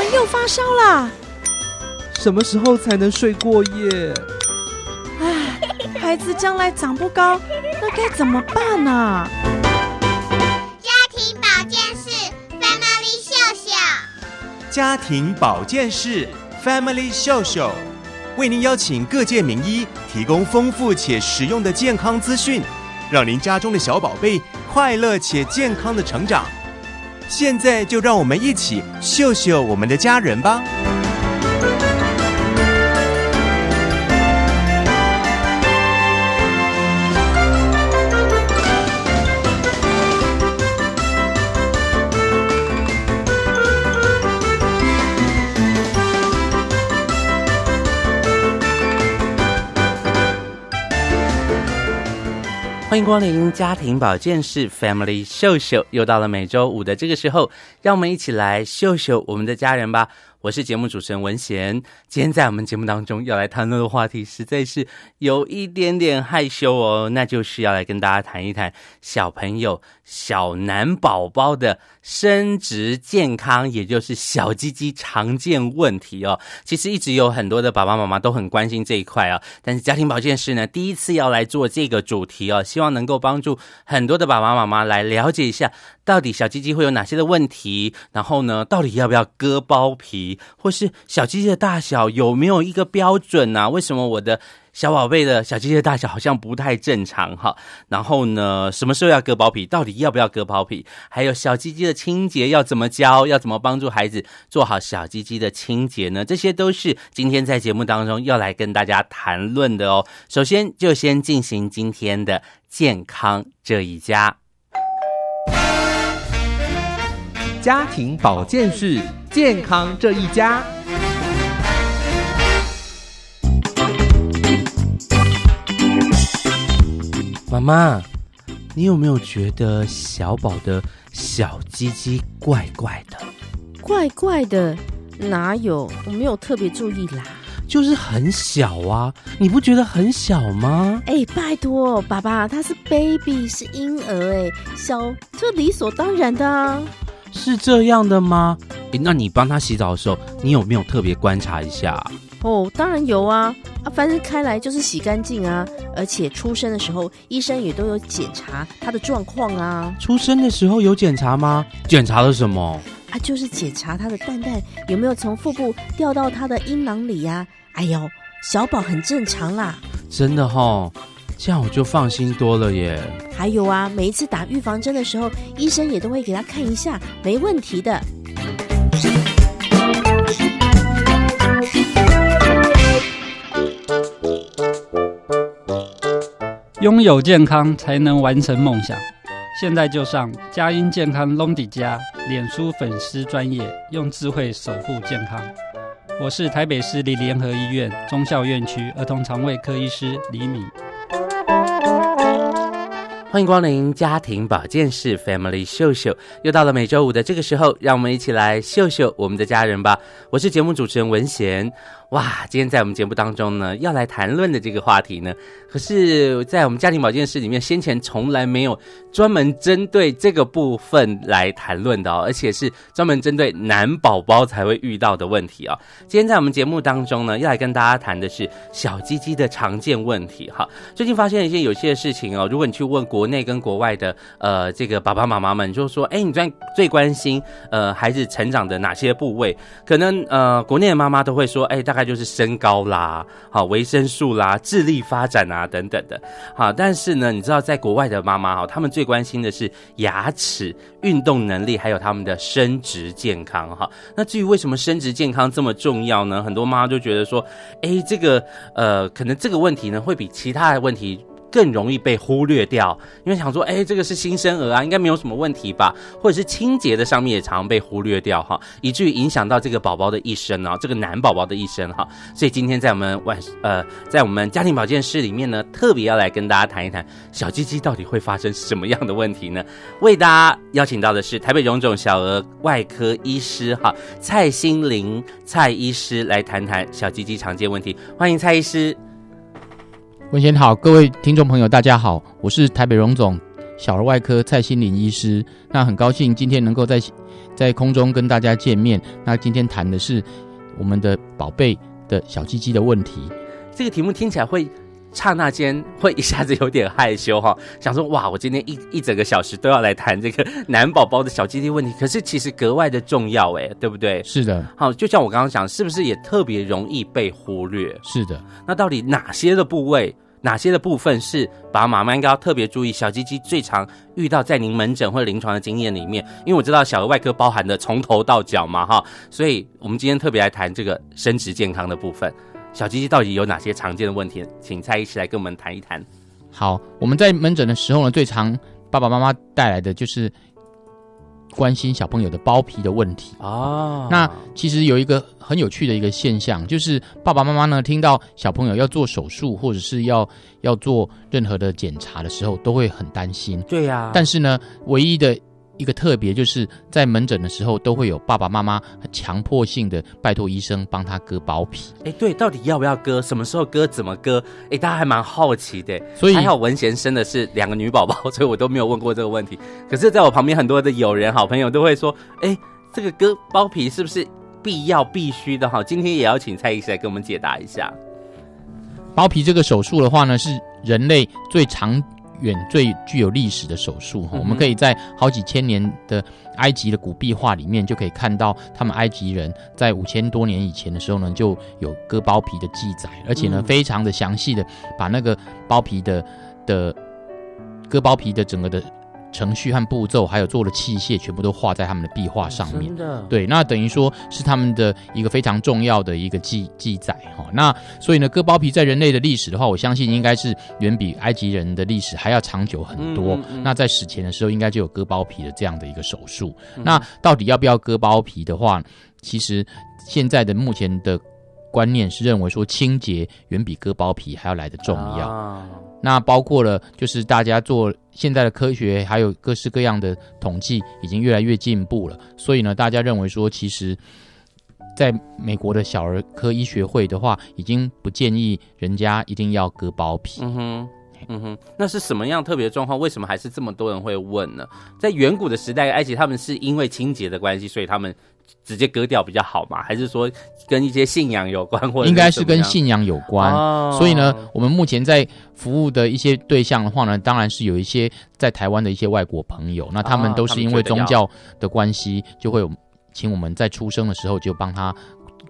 么又发烧了？什么时候才能睡过夜？唉，孩子将来长不高，那该怎么办呢、啊？家庭保健室 Family 秀秀，家庭保健室 Family 秀秀，为您邀请各界名医，提供丰富且实用的健康资讯，让您家中的小宝贝快乐且健康的成长。现在就让我们一起秀秀我们的家人吧。欢迎光临家庭保健室 Family 秀秀，又到了每周五的这个时候，让我们一起来秀秀我们的家人吧。我是节目主持人文贤，今天在我们节目当中要来谈论的话题，实在是有一点点害羞哦，那就是要来跟大家谈一谈小朋友、小男宝宝的生殖健康，也就是小鸡鸡常见问题哦。其实一直有很多的爸爸妈妈都很关心这一块啊，但是家庭保健室呢，第一次要来做这个主题哦，希望能够帮助很多的爸爸妈妈来了解一下，到底小鸡鸡会有哪些的问题，然后呢，到底要不要割包皮？或是小鸡鸡的大小有没有一个标准啊？为什么我的小宝贝的小鸡鸡的大小好像不太正常哈？然后呢，什么时候要割包皮？到底要不要割包皮？还有小鸡鸡的清洁要怎么教？要怎么帮助孩子做好小鸡鸡的清洁呢？这些都是今天在节目当中要来跟大家谈论的哦。首先就先进行今天的健康这一家。家庭保健室，健康这一家。妈妈，你有没有觉得小宝的小鸡鸡怪怪的？怪怪的？哪有？我没有特别注意啦。就是很小啊，你不觉得很小吗？哎，拜托，爸爸，他是 baby，是婴儿，哎，小，这理所当然的啊。是这样的吗？诶，那你帮他洗澡的时候，你有没有特别观察一下？哦，当然有啊！啊，凡是开来就是洗干净啊，而且出生的时候，医生也都有检查他的状况啊。出生的时候有检查吗？检查了什么？啊，就是检查他的蛋蛋有没有从腹部掉到他的阴囊里呀。哎呦，小宝很正常啦。真的哈。这样我就放心多了耶。还有啊，每一次打预防针的时候，医生也都会给他看一下，没问题的。拥有健康才能完成梦想。现在就上佳音健康隆迪家脸书粉丝专业，用智慧守护健康。我是台北市立联合医院中校院区儿童肠胃科医师李敏。欢迎光临家庭保健室 Family 秀秀，又到了每周五的这个时候，让我们一起来秀秀我们的家人吧。我是节目主持人文贤。哇，今天在我们节目当中呢，要来谈论的这个话题呢，可是，在我们家庭保健室里面，先前从来没有专门针对这个部分来谈论的哦，而且是专门针对男宝宝才会遇到的问题哦。今天在我们节目当中呢，要来跟大家谈的是小鸡鸡的常见问题哈。最近发现一些有些事情哦，如果你去问国内跟国外的呃这个爸爸妈妈们，就说，哎，你最最关心呃孩子成长的哪些部位？可能呃国内的妈妈都会说，哎，大概。就是身高啦，好维生素啦，智力发展啊等等的，好，但是呢，你知道在国外的妈妈哈，他们最关心的是牙齿、运动能力，还有他们的生殖健康哈。那至于为什么生殖健康这么重要呢？很多妈妈就觉得说，哎，这个呃，可能这个问题呢，会比其他的问题。更容易被忽略掉，因为想说，哎，这个是新生儿啊，应该没有什么问题吧？或者是清洁的上面也常常被忽略掉哈，以至于影响到这个宝宝的一生啊，这个男宝宝的一生哈。所以今天在我们晚呃，在我们家庭保健室里面呢，特别要来跟大家谈一谈小鸡鸡到底会发生什么样的问题呢？为大家邀请到的是台北荣总小儿外科医师哈，蔡心玲蔡医师来谈谈小鸡鸡常见问题，欢迎蔡医师。文贤好，各位听众朋友，大家好，我是台北荣总小儿外科蔡心玲医师。那很高兴今天能够在在空中跟大家见面。那今天谈的是我们的宝贝的小鸡鸡的问题。这个题目听起来会。刹那间会一下子有点害羞哈，想说哇，我今天一一整个小时都要来谈这个 男宝宝的小鸡鸡问题，可是其实格外的重要哎，对不对？是的，好，就像我刚刚讲，是不是也特别容易被忽略？是的，那到底哪些的部位，哪些的部分是爸爸妈妈应该要特别注意？小鸡鸡最常遇到在您门诊或临床的经验里面，因为我知道小儿外科包含的从头到脚嘛哈，所以我们今天特别来谈这个生殖健康的部分。小鸡鸡到底有哪些常见的问题？请蔡医师来跟我们谈一谈。好，我们在门诊的时候呢，最常爸爸妈妈带来的就是关心小朋友的包皮的问题哦。那其实有一个很有趣的一个现象，就是爸爸妈妈呢听到小朋友要做手术或者是要要做任何的检查的时候，都会很担心。对呀、啊。但是呢，唯一的。一个特别就是在门诊的时候，都会有爸爸妈妈很强迫性的拜托医生帮他割包皮。哎，对，到底要不要割？什么时候割？怎么割？哎，大家还蛮好奇的。所以还好文贤生的是两个女宝宝，所以我都没有问过这个问题。可是，在我旁边很多的友人、好朋友都会说：“哎，这个割包皮是不是必要、必须的？”哈，今天也要请蔡医师来给我们解答一下。包皮这个手术的话呢，是人类最常。远最具有历史的手术哈，我们可以在好几千年的埃及的古壁画里面就可以看到，他们埃及人在五千多年以前的时候呢，就有割包皮的记载，而且呢，非常的详细的把那个包皮的的割包皮的整个的。程序和步骤，还有做的器械，全部都画在他们的壁画上面。真的，对，那等于说是他们的一个非常重要的一个记记载哈。那所以呢，割包皮在人类的历史的话，我相信应该是远比埃及人的历史还要长久很多。嗯嗯嗯。那在史前的时候，应该就有割包皮的这样的一个手术。嗯。那到底要不要割包皮的话，其实现在的目前的观念是认为说，清洁远比割包皮还要来得重要。啊。那包括了，就是大家做现在的科学，还有各式各样的统计，已经越来越进步了。所以呢，大家认为说，其实在美国的小儿科医学会的话，已经不建议人家一定要割包皮。嗯哼，嗯哼，那是什么样特别状况？为什么还是这么多人会问呢？在远古的时代，埃及他们是因为清洁的关系，所以他们。直接割掉比较好嘛？还是说跟一些信仰有关？或者应该是跟信仰有关。哦。所以呢，我们目前在服务的一些对象的话呢，当然是有一些在台湾的一些外国朋友，那他们都是因为宗教的关系，就会有请我们在出生的时候就帮他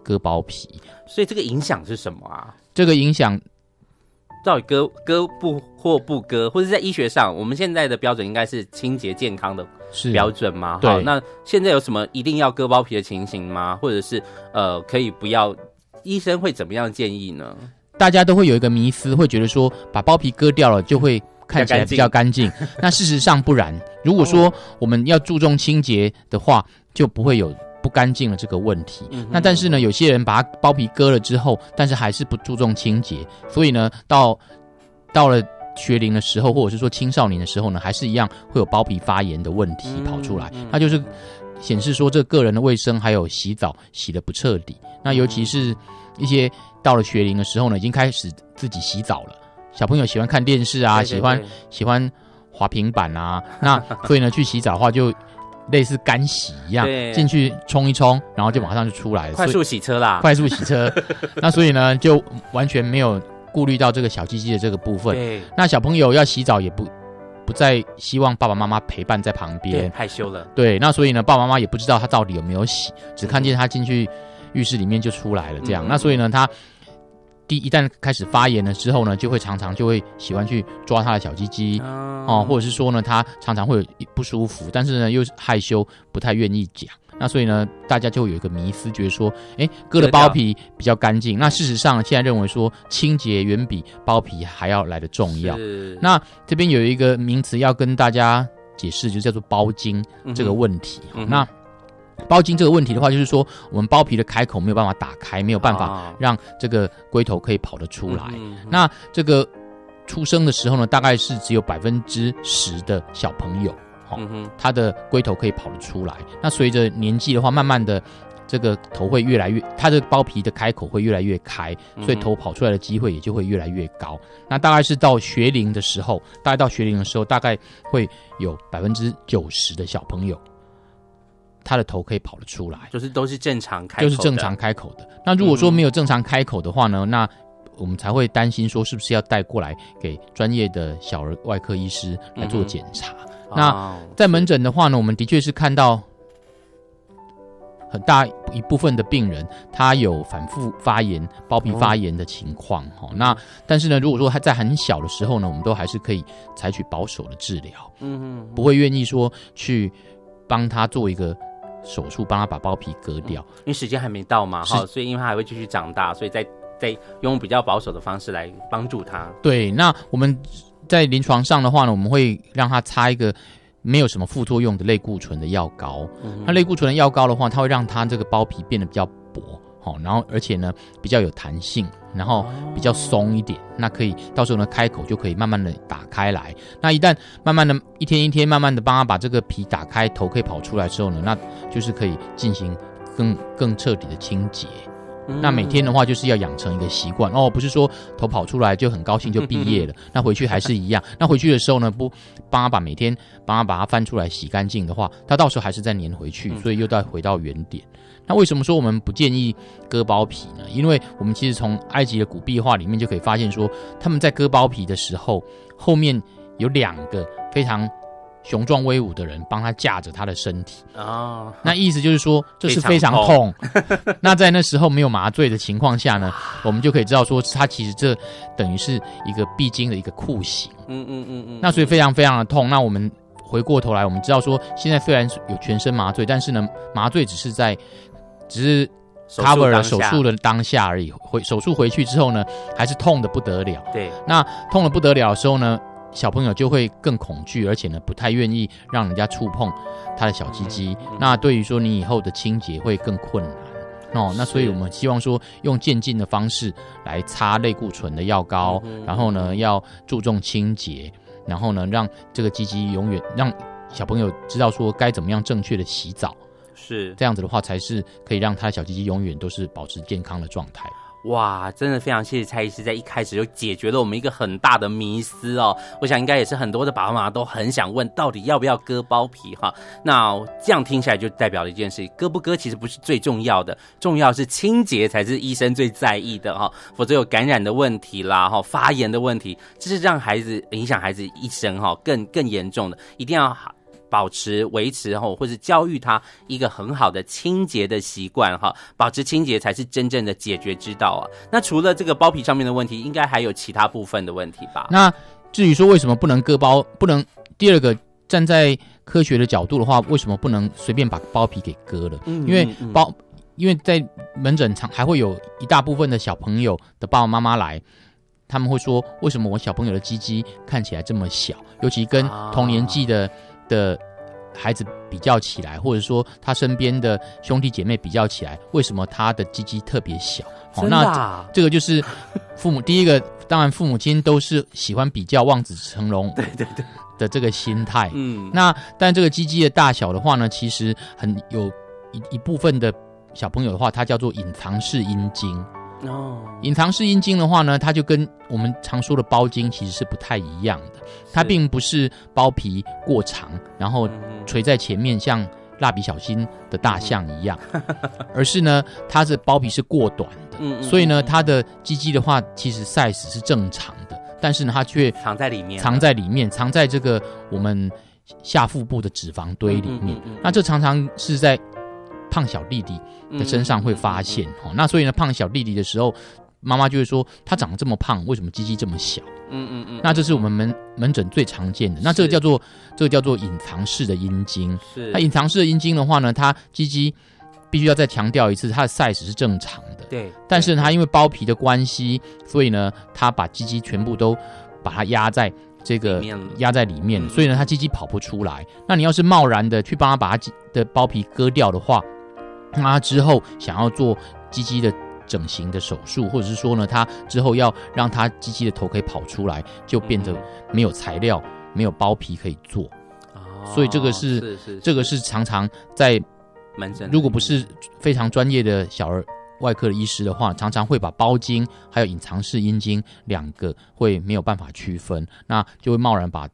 割包皮。所以这个影响是什么啊？这个影响。到底割割不或不割，或者在医学上，我们现在的标准应该是清洁健康的标准吗？好。那现在有什么一定要割包皮的情形吗？或者是呃，可以不要？医生会怎么样建议呢？大家都会有一个迷思，会觉得说把包皮割掉了就会看起来比较干净。那事实上不然。如果说我们要注重清洁的话，就不会有。不干净的这个问题，那但是呢，有些人把它包皮割了之后，但是还是不注重清洁，所以呢，到到了学龄的时候，或者是说青少年的时候呢，还是一样会有包皮发炎的问题跑出来。那就是显示说，这个人的卫生还有洗澡洗的不彻底。那尤其是一些到了学龄的时候呢，已经开始自己洗澡了。小朋友喜欢看电视啊，喜欢喜欢滑平板啊，那所以呢，去洗澡的话就。类似干洗一样，进去冲一冲，然后就马上就出来了。快速洗车啦！快速洗车。那所以呢，就完全没有顾虑到这个小鸡鸡的这个部分。对。那小朋友要洗澡也不不再希望爸爸妈妈陪伴在旁边，害羞了。对。那所以呢，爸爸妈妈也不知道他到底有没有洗，只看见他进去浴室里面就出来了这样。嗯、那所以呢，他。第一旦开始发炎了之后呢，就会常常就会喜欢去抓他的小鸡鸡哦，或者是说呢，他常常会有不舒服，但是呢又害羞，不太愿意讲。那所以呢，大家就有一个迷思，觉得说，哎，割了包皮比较干净。那事实上，现在认为说，清洁远比包皮还要来的重要。那这边有一个名词要跟大家解释，就叫做包茎这个问题。嗯、那包茎这个问题的话，就是说我们包皮的开口没有办法打开，没有办法让这个龟头可以跑得出来。那这个出生的时候呢，大概是只有百分之十的小朋友，哈，他的龟头可以跑得出来。那随着年纪的话，慢慢的这个头会越来越，它的包皮的开口会越来越开，所以头跑出来的机会也就会越来越高。嗯、那大概是到学龄的时候，大概到学龄的时候，大概会有百分之九十的小朋友，他的头可以跑得出来，就是都是正常开口，就是正常开口的。那如果说没有正常开口的话呢，嗯、那我们才会担心说，是不是要带过来给专业的小儿外科医师来做检查？嗯、那在门诊的话呢，我们的确是看到。很大一部分的病人，他有反复发炎、包皮发炎的情况哈。哦、那但是呢，如果说他在很小的时候呢，我们都还是可以采取保守的治疗，嗯哼，不会愿意说去帮他做一个手术，帮他把包皮割掉，因为时间还没到嘛，哈，所以因为他还会继续长大，所以再再用比较保守的方式来帮助他。对，那我们在临床上的话呢，我们会让他擦一个。没有什么副作用的类固醇的药膏，嗯、那类固醇的药膏的话，它会让它这个包皮变得比较薄，好，然后而且呢比较有弹性，然后比较松一点，哦、那可以到时候呢开口就可以慢慢的打开来。那一旦慢慢的一天一天慢慢的帮他把这个皮打开，头可以跑出来之后呢，那就是可以进行更更彻底的清洁。那每天的话，就是要养成一个习惯哦，不是说头跑出来就很高兴就毕业了。那回去还是一样。那回去的时候呢，不帮他把每天帮他把它翻出来洗干净的话，他到时候还是再粘回去，所以又再回到原点。那为什么说我们不建议割包皮呢？因为我们其实从埃及的古壁画里面就可以发现说，他们在割包皮的时候，后面有两个非常。雄壮威武的人帮他架着他的身体啊，哦、那意思就是说这是非常痛。痛 那在那时候没有麻醉的情况下呢，我们就可以知道说，他其实这等于是一个必经的一个酷刑。嗯嗯嗯嗯。嗯，那所以非常非常的痛。那我们回过头来，我们知道说，现在虽然有全身麻醉，但是呢，麻醉只是在只是 cover 了手术的当下而已。回手术回去之后呢，还是痛的不得了。对。那痛的不得了的时候呢，小朋友就会更恐惧，而且呢，不太愿意让人家触碰他的小鸡鸡。嗯嗯、那对于说你以后的清洁会更困难哦。那所以我们希望说用渐进的方式来擦类固醇的药膏，然后呢要注重清洁，然后呢让这个鸡鸡永远让小朋友知道说该怎么样正确的洗澡。是这样子的话，才是可以让他的小鸡鸡永远都是保持健康的状态。哇，真的非常谢谢蔡医师，在一开始就解决了我们一个很大的迷思哦。我想应该也是很多的爸爸妈妈都很想问，到底要不要割包皮哈？那这样听起来就代表了一件事：割不割其实不是最重要的，重要是清洁才是医生最在意的哈。否则有感染的问题啦，哈，发炎的问题，这是让孩子影响孩子一生哈，更更严重的，一定要好。保持、维持后，或是教育他一个很好的清洁的习惯哈，保持清洁才是真正的解决之道啊。那除了这个包皮上面的问题，应该还有其他部分的问题吧？那至于说为什么不能割包，不能第二个站在科学的角度的话，为什么不能随便把包皮给割了？嗯，因为包，因为在门诊常还会有一大部分的小朋友的爸爸妈妈来，他们会说，为什么我小朋友的鸡鸡看起来这么小，尤其跟同年纪的。啊的孩子比较起来，或者说他身边的兄弟姐妹比较起来，为什么他的鸡鸡特别小？好？那这个就是父母第一个，当然父母亲都是喜欢比较望子成龙，对对对的这个心态。嗯，那但这个鸡鸡的大小的话呢，其实很有一一部分的小朋友的话，它叫做隐藏式阴茎。哦，隐藏式阴茎的话呢，它就跟我们常说的包茎其实是不太一样的。它并不是包皮过长，然后垂在前面像蜡笔小新的大象一样，而是呢，它的包皮是过短的。所以呢，它的鸡鸡的话，其实 size 是正常的，但是呢，它却藏在里面，藏在里面，藏在这个我们下腹部的脂肪堆里面。那这常常是在。胖小弟弟的身上会发现哦，那所以呢，胖小弟弟的时候，妈妈就会说他长得这么胖，为什么鸡鸡这么小？嗯嗯嗯。那这是我们门门诊最常见的，那这个叫做这个叫做隐藏式的阴茎。是。那隐藏式的阴茎的话呢，它鸡鸡必须要再强调一次，它的 size 是正常的。对。但是呢，它因为包皮的关系，所以呢，它把鸡鸡全部都把它压在这个压在里面，所以呢，它鸡鸡跑不出来。那你要是贸然的去帮它把它的包皮割掉的话，那他之后想要做鸡鸡的整形的手术，或者是说呢，他之后要让他鸡鸡的头可以跑出来，就变得没有材料、没有包皮可以做。哦所以这个是这个是常常在门诊如果不是非常专业的小儿外科的医师的话，常常会把包茎还有隐藏式阴茎两个会没有办法区分，那就会贸然把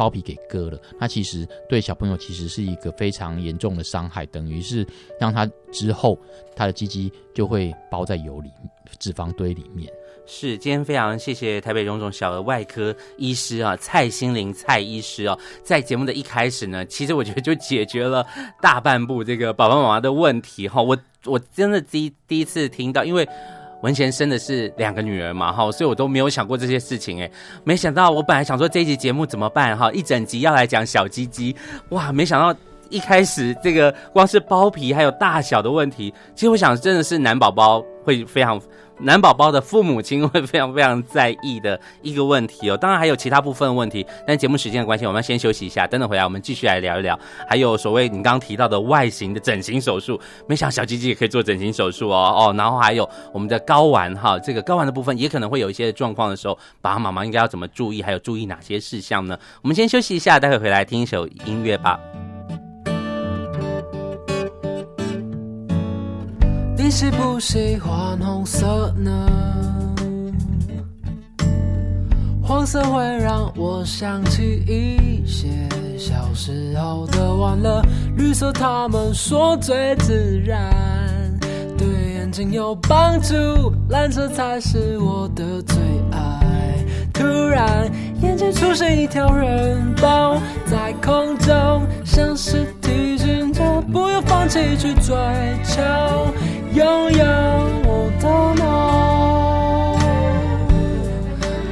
包皮给割了。那其实对小朋友其实是一个非常严重的伤害，等于是让他之后他的鸡鸡就会包在油里脂肪堆里面。是，今天非常谢谢台北荣总小儿外科医师啊，蔡心玲蔡医师哦，在节目的一开始呢，其实我觉得就解决了大半部这个爸爸妈妈的问题哈。我我真的第一第一次听到，因为文贤生的是两个女儿嘛哈，所以我都没有想过这些事情哎，没想到我本来想说这一集节目怎么办哈，一整集要来讲小鸡鸡，哇，没想到一开始这个光是包皮还有大小的问题，其实我想真的是男宝宝会非常。男宝宝的父母亲会非常非常在意的一个问题哦，当然还有其他部分的问题，但节目时间的关系，我们要先休息一下，等等回来我们继续来聊一聊。还有所谓你刚刚提到的外形的整形手术，没想小鸡鸡也可以做整形手术哦哦，然后还有我们的睾丸哈，这个睾丸的部分也可能会有一些状况的时候，爸爸妈妈应该要怎么注意，还有注意哪些事项呢？我们先休息一下，待会回来听一首音乐吧。你喜不喜欢红色呢？黄色会让我想起一些小时候的玩乐，绿色他们说最自然，对眼睛有帮助，蓝色才是我的最爱。突然，眼前出现一条人棒，在空中，像是提醒着不要放弃去追求。yo yo oh, O'Donnell.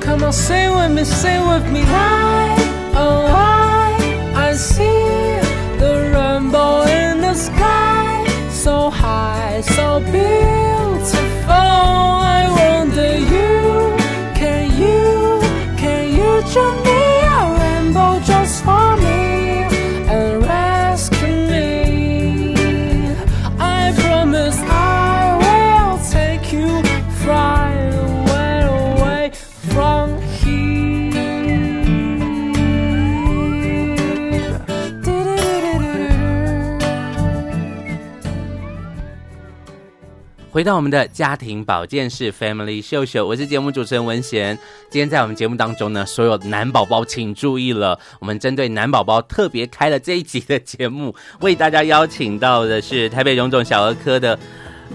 Come on, sing with me, sing with me. Hi, oh hi, I see the rainbow in the sky, so high, so beautiful. I wonder you, can you, can you jump? 回到我们的家庭保健室 Family 秀秀，我是节目主持人文贤。今天在我们节目当中呢，所有男宝宝请注意了，我们针对男宝宝特别开了这一集的节目，为大家邀请到的是台北荣总小儿科的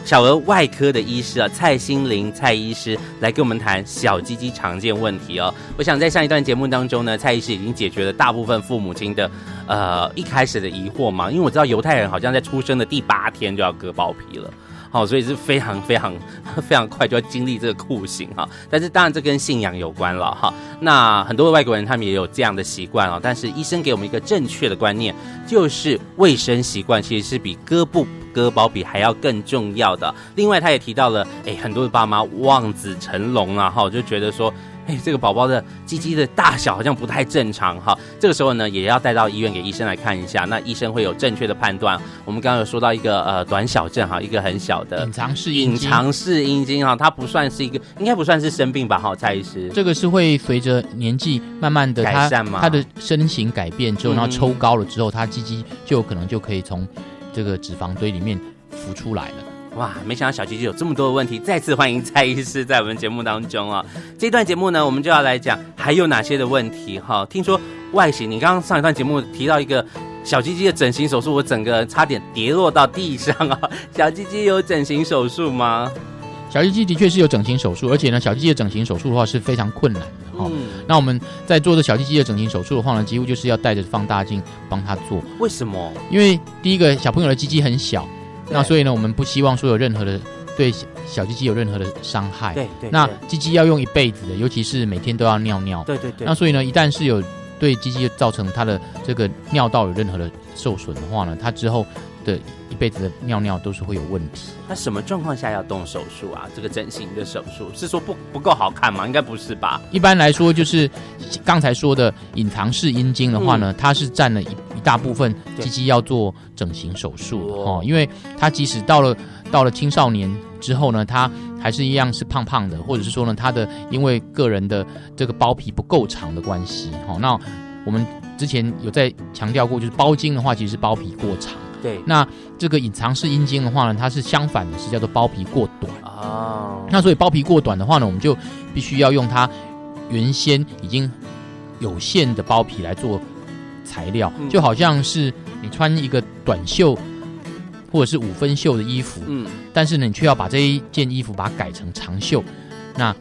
小儿外科的医师啊，蔡心玲蔡医师来跟我们谈小鸡鸡常见问题哦。我想在上一段节目当中呢，蔡医师已经解决了大部分父母亲的呃一开始的疑惑嘛，因为我知道犹太人好像在出生的第八天就要割包皮了。好，所以是非常非常 非常快就要经历这个酷刑哈。但是当然这跟信仰有关了哈。那很多的外国人他们也有这样的习惯啊。但是医生给我们一个正确的观念，就是卫生习惯其实是比割不割包皮还要更重要的。另外他也提到了，哎，很多的爸妈望子成龙啊，哈，就觉得说。哎，这个宝宝的鸡鸡的大小好像不太正常哈，这个时候呢，也要带到医院给医生来看一下，那医生会有正确的判断。我们刚刚有说到一个呃短小症哈，一个很小的隐藏式，隐藏式阴茎哈，它不算是一个，应该不算是生病吧？哈，蔡医师，这个是会随着年纪慢慢的改善吗？它的身形改变之后，然后抽高了之后，它鸡鸡就有可能就可以从这个脂肪堆里面浮出来了。哇，没想到小鸡鸡有这么多的问题。再次欢迎蔡医师在我们节目当中啊、哦。这段节目呢，我们就要来讲还有哪些的问题哈、哦。听说外形，你刚刚上一段节目提到一个小鸡鸡的整形手术，我整个差点跌落到地上啊。小鸡鸡有整形手术吗？小鸡鸡的确是有整形手术，而且呢，小鸡鸡的整形手术的话是非常困难的哈、哦嗯。那我们在做的小鸡鸡的整形手术的话呢，几乎就是要带着放大镜帮他做。为什么？因为第一个小朋友的鸡鸡很小。那所以呢，我们不希望说有任何的对小鸡鸡有任何的伤害。对对。那鸡鸡要用一辈子的，尤其是每天都要尿尿。对对对。那所以呢，一旦是有对鸡鸡造成它的这个尿道有任何的受损的话呢，它之后的一辈子的尿尿都是会有问题。那什么状况下要动手术啊？这个整形的手术是说不不够好看吗？应该不是吧？一般来说，就是刚才说的隐藏式阴茎的话呢，嗯、它是占了一一大部分鸡鸡要做整形手术哦，因为它即使到了到了青少年之后呢，它还是一样是胖胖的，或者是说呢，它的因为个人的这个包皮不够长的关系，哦，那我们之前有在强调过，就是包茎的话，其实是包皮过长。对，那这个隐藏式阴茎的话呢，它是相反的，是叫做包皮过短。啊，那所以包皮过短的话呢，我们就必须要用它原先已经有限的包皮来做材料，嗯。就好像是你穿一个短袖或者是五分袖的衣服，嗯，但是呢，你却要把这一件衣服把它改成长袖，那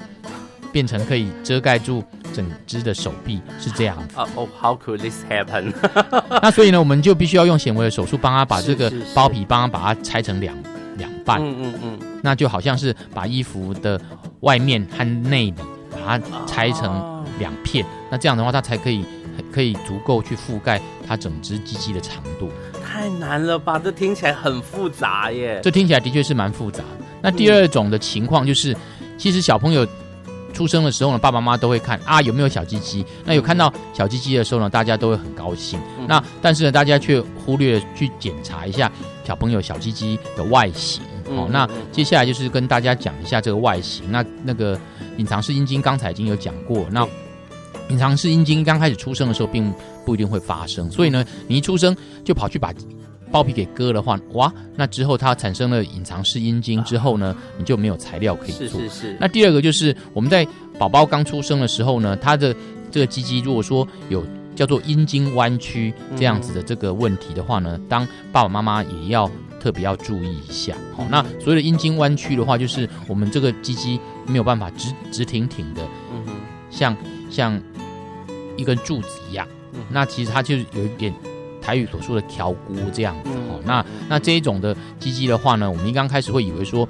变成可以遮盖住整只的手臂，是这样子。哦哦，How could this happen？那所以呢，我们就必须要用显微的手术帮他把这个包皮帮他把它拆成两两半，嗯嗯嗯，那就好像是把衣服的外面和内里把它拆成哦两片，那这样的话，它才可以可以足够去覆盖它整只鸡鸡的长度。太难了吧？这听起来很复杂耶。这听起来的确是蛮复杂的。那第二种的情况就是，其实小朋友出生的时候呢，爸爸妈妈都会看啊有没有小鸡鸡。那有看到小鸡鸡的时候呢，大家都会很高兴。嗯那但是呢，大家却忽略了去检查一下小朋友小鸡鸡的外形。哦嗯，那嗯接下来就是跟大家讲一下这个外形。那那个隐藏式阴茎刚才已经有讲过，那隐藏式阴茎刚开始出生的时候，并不一定会发生。所以呢，你一出生就跑去把包皮给割的话，哇，那之后它产生了隐藏式阴茎之后呢，你就没有材料可以做。是是是，那第二个就是我们在宝宝刚出生的时候呢，它的这个鸡鸡如果说有叫做阴茎弯曲这样子的这个问题的话呢，当爸爸妈妈也要特别要注意一下。好，那所谓的阴茎弯曲的话，就是我们这个鸡鸡没有办法直直挺挺的，嗯，像像一根柱子一样。那其实它就是有一点台语所说的调骨这样子。哦，那那这一种的鸡鸡的话呢，我们一刚开始会以为说，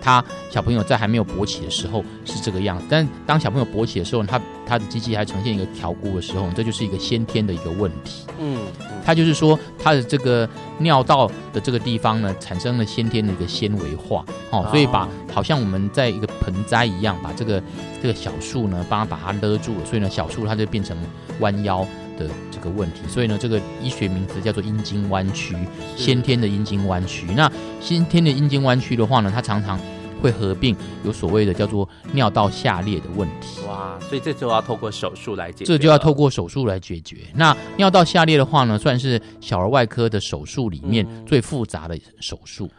他小朋友在还没有勃起的时候是这个样子，但当小朋友勃起的时候，他他的鸡鸡还呈现一个调骨的时候，这就是一个先天的一个问题。嗯，它就是说，它的这个尿道的这个地方呢，产生了先天的一个纤维化，哦，所以把好像我们在一个盆栽一样，把这个这个小树呢，帮它把它勒住了，所以呢，小树它就变成弯腰的这个问题，所以呢，这个医学名词叫做阴茎弯曲，先天的阴茎弯曲。那先天的阴茎弯曲的话呢，它常常会合并有所谓的叫做尿道下裂的问题。哇，所以这就要透过手术来解决，这就要透过手术来解决。那尿道下裂的话呢，算是小儿外科的手术里面最复杂的手术。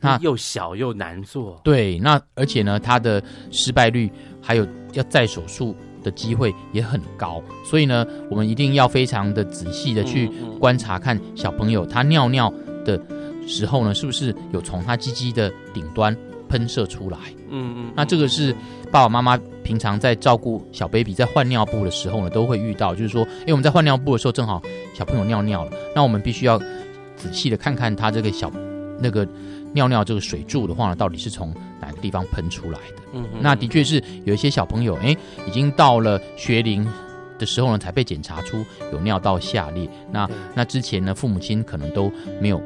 那又小又难做。对，那而且呢，它的失败率还有要再手术的机会也很高，所以呢，我们一定要非常的仔细的去观察，看小朋友他尿尿的时候呢，是不是有从他鸡鸡的顶端喷射出来。嗯嗯，那这个是爸爸妈妈平常在照顾小 baby 在换尿布的时候呢，都会遇到，就是说，因为我们在换尿布的时候，正好小朋友尿尿了，那我们必须要仔细的看看他这个小那个尿尿这个水柱的话呢，到底是从哪个地方喷出来的。嗯，那的确是有一些小朋友，哎，已经到了学龄的时候呢，才被检查出有尿道下裂。那那之前呢，父母亲可能都没有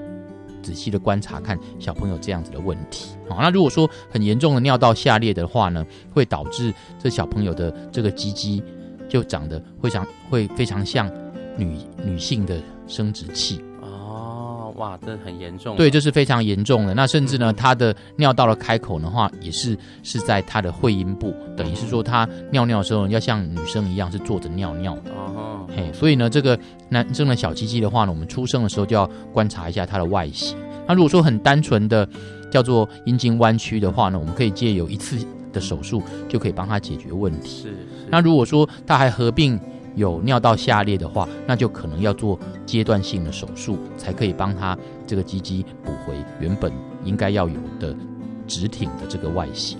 仔细的观察看小朋友这样子的问题。好，那如果说很严重的尿道下裂的话呢，会导致这小朋友的这个鸡鸡就长得非常会非常像女女性的生殖器。哦，哇，这很严重。对，这是非常严重的。那甚至呢，他的尿道的开口的话，也是是在他的会阴部，等于是说他尿尿的时候要像女生一样是坐着尿尿的。哦，嘿，所以呢，这个男生的小鸡鸡的话呢，我们出生的时候就要观察一下它的外形。那如果说很单纯的叫做阴茎弯曲的话呢，我们可以借由一次的手术就可以帮他解决问题。是。那如果说他还合并有尿道下裂的话，那就可能要做阶段性的手术，才可以帮他这个鸡鸡补回原本应该要有的直挺的这个外形。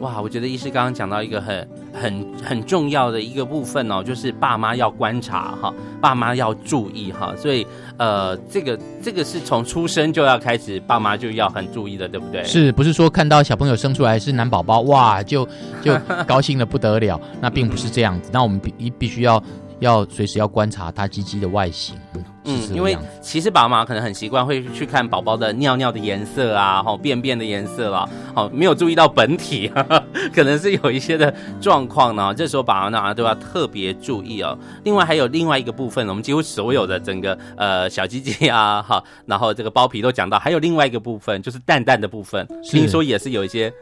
哇，我觉得医师刚刚讲到一个很很很重要的一个部分哦，就是爸妈要观察哈，爸妈要注意哈，所以呃，这个这个是从出生就要开始，爸妈就要很注意的，对不对？是不是说看到小朋友生出来是男宝宝，哇，就就 高兴的不得了？那并不是这样子，那我们必必须要要随时要观察他鸡鸡的外形。嗯，因为其实爸爸妈妈可能很习惯会去看宝宝的尿尿的颜色啊，哈，便便的颜色啦，好，没有注意到本体，呵 呵可能是有一些的状况呢。这时候爸爸妈妈都要特别注意哦。另外还有另外一个部分，我们几乎所有的整个呃小鸡鸡啊，哈，然后这个包皮都讲到，还有另外一个部分就是蛋蛋的部分，听说也是有一些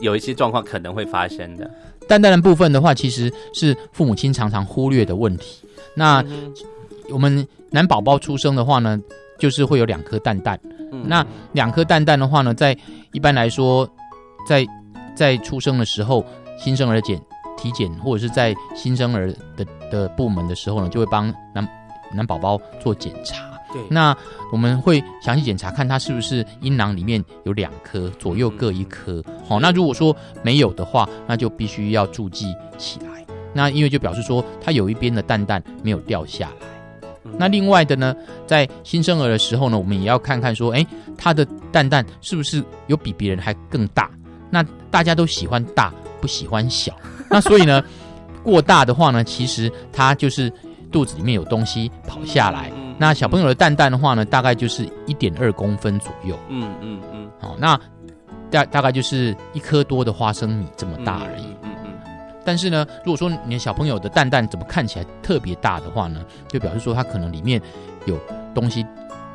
有一些状况可能会发生的。蛋蛋的部分的话，其实是父母亲常常忽略的问题。那我们男宝宝出生的话呢，就是会有两颗蛋蛋。嗯那两颗蛋蛋的话呢，在一般来说，在在出生的时候，新生儿检体检或者是在新生儿的的部门的时候呢，就会帮男男宝宝做检查。对，那我们会详细检查，看他是不是阴囊里面有两颗，左右各一颗。好、那如果说没有的话，那就必须要注记起来。那因为就表示说，他有一边的蛋蛋没有掉下来。那另外的呢，在新生儿的时候呢，我们也要看看说，哎，他的蛋蛋是不是有比别人还更大？那大家都喜欢大，不喜欢小。那所以呢，过大的话呢，其实他就是肚子里面有东西跑下来。那小朋友的蛋蛋的话呢，大概就是一点二公分左右。嗯嗯嗯，好，那大大概就是一颗多的花生米这么大而已。但是呢，如果说你的小朋友的蛋蛋怎么看起来特别大的话呢，就表示说他可能里面有东西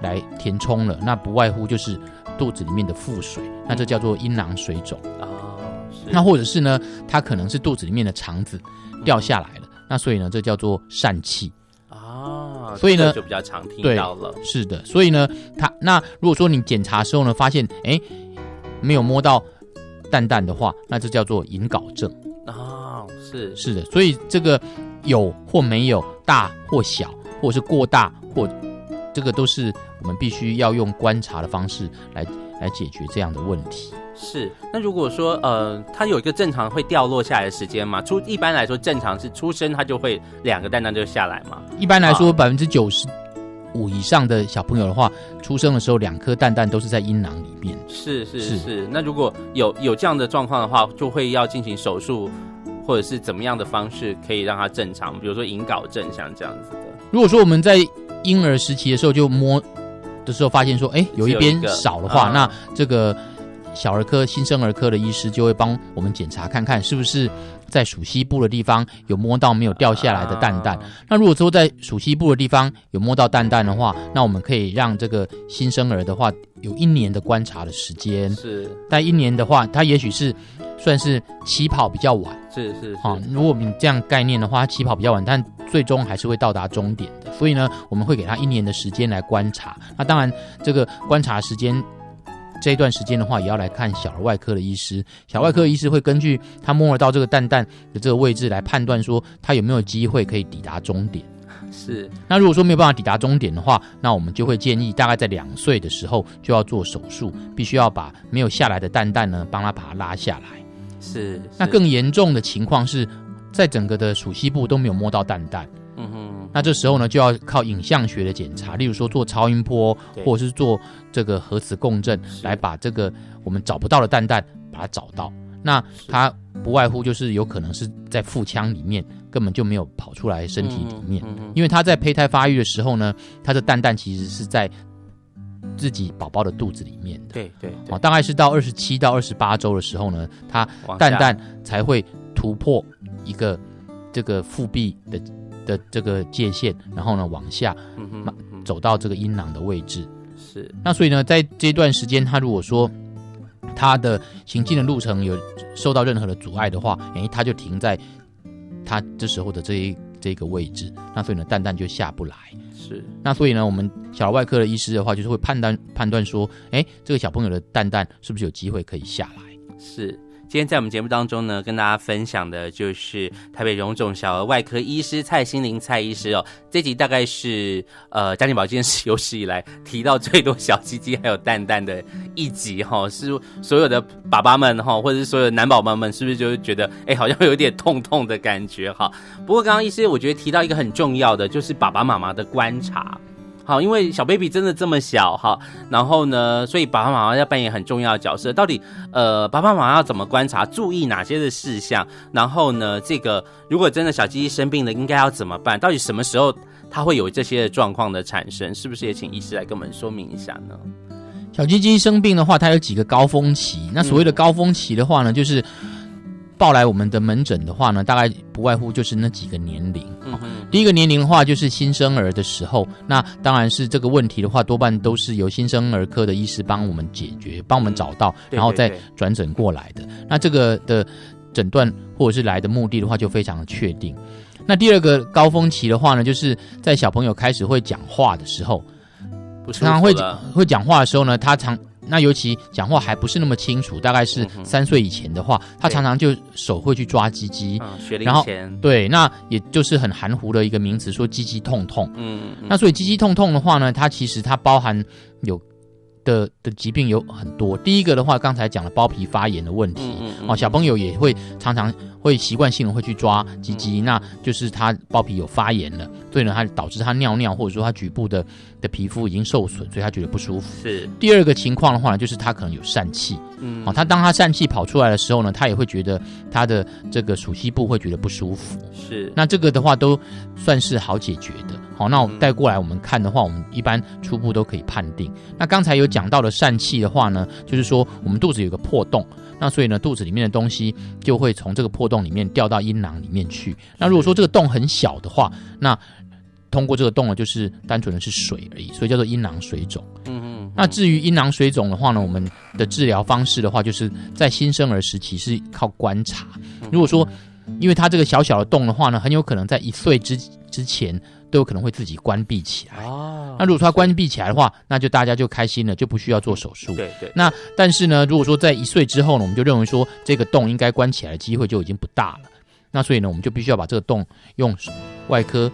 来填充了，那不外乎就是肚子里面的腹水，那这叫做阴囊水肿。哦，是那或者是呢，他可能是肚子里面的肠子掉下来了，那所以呢，这叫做疝气。啊，所以呢就比较常听到了。是的，所以呢，他那如果说你检查的时候呢，发现哎没有摸到蛋蛋的话，那这叫做隐睾症。哦，是是的，所以这个有或没有，大或小，或者是过大或这个都是我们必须要用观察的方式来来解决这样的问题。是。那如果说呃，它有一个正常会掉落下来的时间吗？出一般来说正常是出生它就会两个蛋蛋就下来嘛？一般来说，啊百分之九十五以上的小朋友的话，出生的时候两颗蛋蛋都是在阴囊里面。是是是是。那如果有有这样的状况的话，就会要进行手术，或者是怎么样的方式可以让它正常？比如说引睾症像这样子的。如果说我们在婴儿时期的时候就摸的时候发现说，哎，有一边少的话，嗯那这个小儿科、新生儿科的医师就会帮我们检查看看是不是在属西部的地方有摸到没有掉下来的蛋蛋。啊那如果说在属西部的地方有摸到蛋蛋的话，那我们可以让这个新生儿的话有一年的观察的时间。是但一年的话，他也许是算是起跑比较晚。是是是好，如果你这样概念的话，他起跑比较晚，但最终还是会到达终点的。所以呢，我们会给他一年的时间来观察。那当然，这个观察时间这一段时间的话，也要来看小儿外科的医师。小儿外科医师会根据他摸得到这个蛋蛋的这个位置来判断说他有没有机会可以抵达终点。是那如果说没有办法抵达终点的话，那我们就会建议大概在两岁的时候就要做手术，必须要把没有下来的蛋蛋呢，帮他把它拉下来。是。那更严重的情况是在整个的鼠蹊部都没有摸到蛋蛋。嗯哼，那这时候呢，就要靠影像学的检查，例如说做超音波，或者是做这个核磁共振，来把这个我们找不到的蛋蛋把它找到。那它不外乎就是有可能是在腹腔里面，根本就没有跑出来身体里面，嗯嗯嗯因为它在胚胎发育的时候呢，它的蛋蛋其实是在自己宝宝的肚子里面的。对对对。哦，大概是到二十七到二十八周的时候呢，它蛋蛋才会突破一个这个腹壁的的这个界限，然后呢往下走到这个阴囊的位置。是那所以呢，在这段时间，他如果说他的行进的路程有受到任何的阻碍的话，诶，他就停在他这时候的这一这个位置，那所以呢，蛋蛋就下不来。是那所以呢，我们小儿外科的医师的话，就是会判断判断说，诶，这个小朋友的蛋蛋是不是有机会可以下来？是。今天在我们节目当中呢，跟大家分享的就是台北荣总小儿外科医师蔡心玲蔡医师哦。这集大概是呃家庭保健室有史以来提到最多小鸡鸡还有蛋蛋的一集哈、哦，是所有的爸爸们哈、哦，或者是所有的男宝宝们，是不是就觉得哎好像有点痛痛的感觉哈？不过刚刚医师我觉得提到一个很重要的，就是爸爸妈妈的观察。好，因为小 baby 真的这么小哈，然后呢，所以爸爸妈妈要扮演很重要的角色。到底呃，爸爸妈妈要怎么观察，注意哪些的事项？然后呢，这个如果真的小鸡鸡生病了，应该要怎么办？到底什么时候它会有这些的状况的产生？是不是也请医师来跟我们说明一下呢？小鸡鸡生病的话，它有几个高峰期。那所谓的高峰期的话呢，就是报来我们的门诊的话呢，大概不外乎就是那几个年龄。第一个年龄的话，就是新生儿的时候，那当然是这个问题的话，多半都是由新生儿科的医师帮我们解决，帮我们找到，对然后再转诊过来的。那这个的诊断或者是来的目的的话，就非常的确定。那第二个高峰期的话呢，就是在小朋友开始会讲话的时候，常常会会讲话的时候呢，他常那尤其讲话还不是那么清楚，大概是三岁以前的话，他常常就手会去抓鸡鸡，嗯，然后前，对，那也就是很含糊的一个名词，说鸡鸡痛痛。嗯，嗯。那所以鸡鸡痛痛的话呢，它其实它包含有的的疾病有很多。第一个的话，刚才讲了包皮发炎的问题，嗯嗯嗯。哦，小朋友也会常常会习惯性的会去抓鸡鸡，那就是它包皮有发炎了，所以呢，它导致它尿尿或者说它局部的的皮肤已经受损，所以它觉得不舒服。是，第二个情况的话呢，就是它可能有疝气，嗯哦，他当它疝气跑出来的时候呢，它也会觉得它的这个鼠膝部会觉得不舒服。是，那这个的话都算是好解决的。好，那我带过来我们看的话，我们一般初步都可以判定。那刚才有讲到的疝气的话呢，就是说我们肚子有个破洞，那所以呢肚子里面的东西就会从这个破洞里面掉到阴囊里面去。那如果说这个洞很小的话，那通过这个洞呢，就是单纯的是水而已，所以叫做阴囊水肿。嗯嗯，那至于阴囊水肿的话呢，我们的治疗方式的话，就是在新生儿时期是靠观察。如果说因为它这个小小的洞的话呢，很有可能在一岁之之前都有可能会自己关闭起来。哦，那如果说它关闭起来的话，那就大家就开心了，就不需要做手术。对对，那但是呢，如果说在一岁之后呢，我们就认为说这个洞应该关起来的机会就已经不大了。那所以呢，我们就必须要把这个洞用外科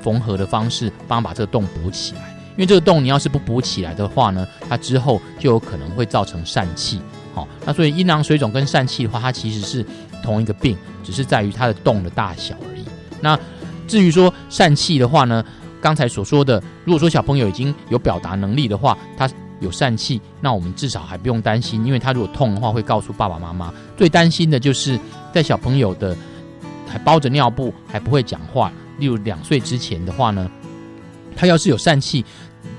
缝合的方式帮把这个洞补起来。因为这个洞你要是不补起来的话呢，它之后就有可能会造成疝气。好、那所以阴囊水肿跟疝气的话，它其实是同一个病，只是在于它的洞的大小而已。那至于说疝气的话呢，刚才所说的，如果说小朋友已经有表达能力的话，他有疝气，那我们至少还不用担心，因为他如果痛的话，会告诉爸爸妈妈。最担心的就是在小朋友的还包着尿布还不会讲话，例如两岁之前的话呢，他要是有疝气，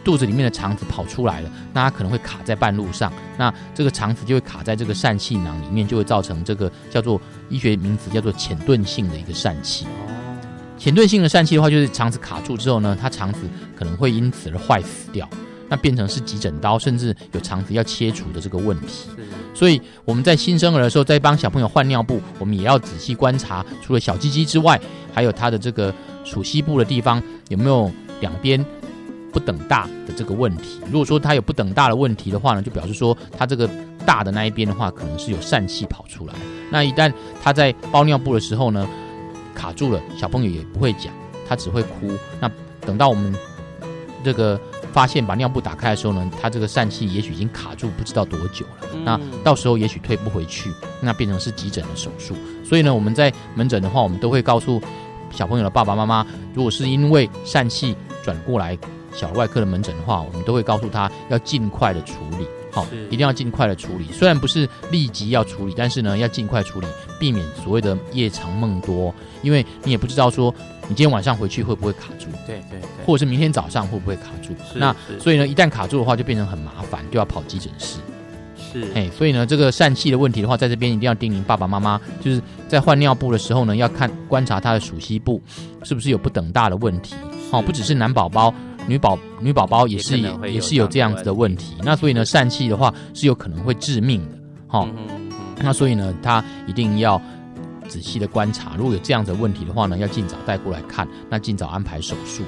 肚子里面的肠子跑出来了，那他可能会卡在半路上，那这个肠子就会卡在这个疝气囊里面，就会造成这个叫做医学名词叫做浅钝性的一个疝气。浅钝性的疝气的话，就是肠子卡住之后呢，它肠子可能会因此而坏死掉，那变成是急诊刀，甚至有肠子要切除的这个问题。所以我们在新生儿的时候，在帮小朋友换尿布，我们也要仔细观察，除了小鸡鸡之外，还有它的这个鼠蹊部的地方有没有两边不等大的这个问题。如果说它有不等大的问题的话呢，就表示说它这个大的那一边的话，可能是有疝气跑出来。那一旦它在包尿布的时候呢，卡住了，小朋友也不会讲，他只会哭。那等到我们这个发现把尿布打开的时候呢，他这个疝气也许已经卡住不知道多久了。嗯那到时候也许退不回去，那变成是急诊的手术。所以呢，我们在门诊的话，我们都会告诉小朋友的爸爸妈妈，如果是因为疝气转过来小儿外科的门诊的话，我们都会告诉他要尽快的处理。好，是一定要尽快的处理。虽然不是立即要处理，但是呢，要尽快处理，避免所谓的夜长梦多。因为你也不知道说你今天晚上回去会不会卡住，对对对，或者是明天早上会不会卡住。那所以呢，一旦卡住的话，就变成很麻烦，就要跑急诊室。是哎，所以呢，这个疝气的问题的话，在这边一定要叮咛爸爸妈妈，就是在换尿布的时候呢，要看观察他的鼠蹊部是不是有不等大的问题。哦，不只是男宝宝，女宝女宝宝也是也是有这样子的问题。那所以呢，疝气的话是有可能会致命的。哈、那所以呢，他一定要仔细的观察，如果有这样子的问题的话呢，要尽早带过来看，那尽早安排手术。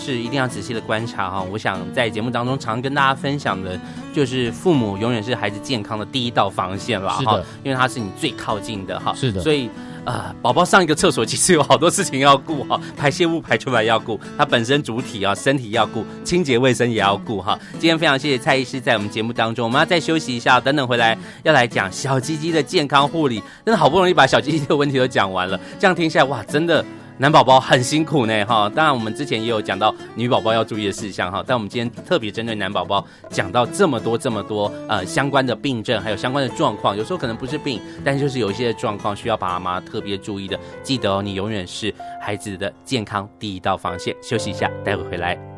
是一定要仔细的观察哈。我想在节目当中常跟大家分享的，就是父母永远是孩子健康的第一道防线了哈因为他是你最靠近的哈。是的所以呃，宝宝上一个厕所其实有好多事情要顾哈，排泄物排出来要顾，它本身主体啊身体要顾，清洁卫生也要顾哈。今天非常谢谢蔡医师在我们节目当中，我们要再休息一下，等等回来要来讲小鸡鸡的健康护理，真的好不容易把小鸡鸡的问题都讲完了，这样听下来哇，真的。男宝宝很辛苦呢，哈，当然我们之前也有讲到女宝宝要注意的事项哈，但我们今天特别针对男宝宝讲到这么多这么多呃相关的病症，还有相关的状况，有时候可能不是病，但就是有一些状况需要爸妈特别注意的。记得哦，你永远是孩子的健康第一道防线。休息一下，待会回来。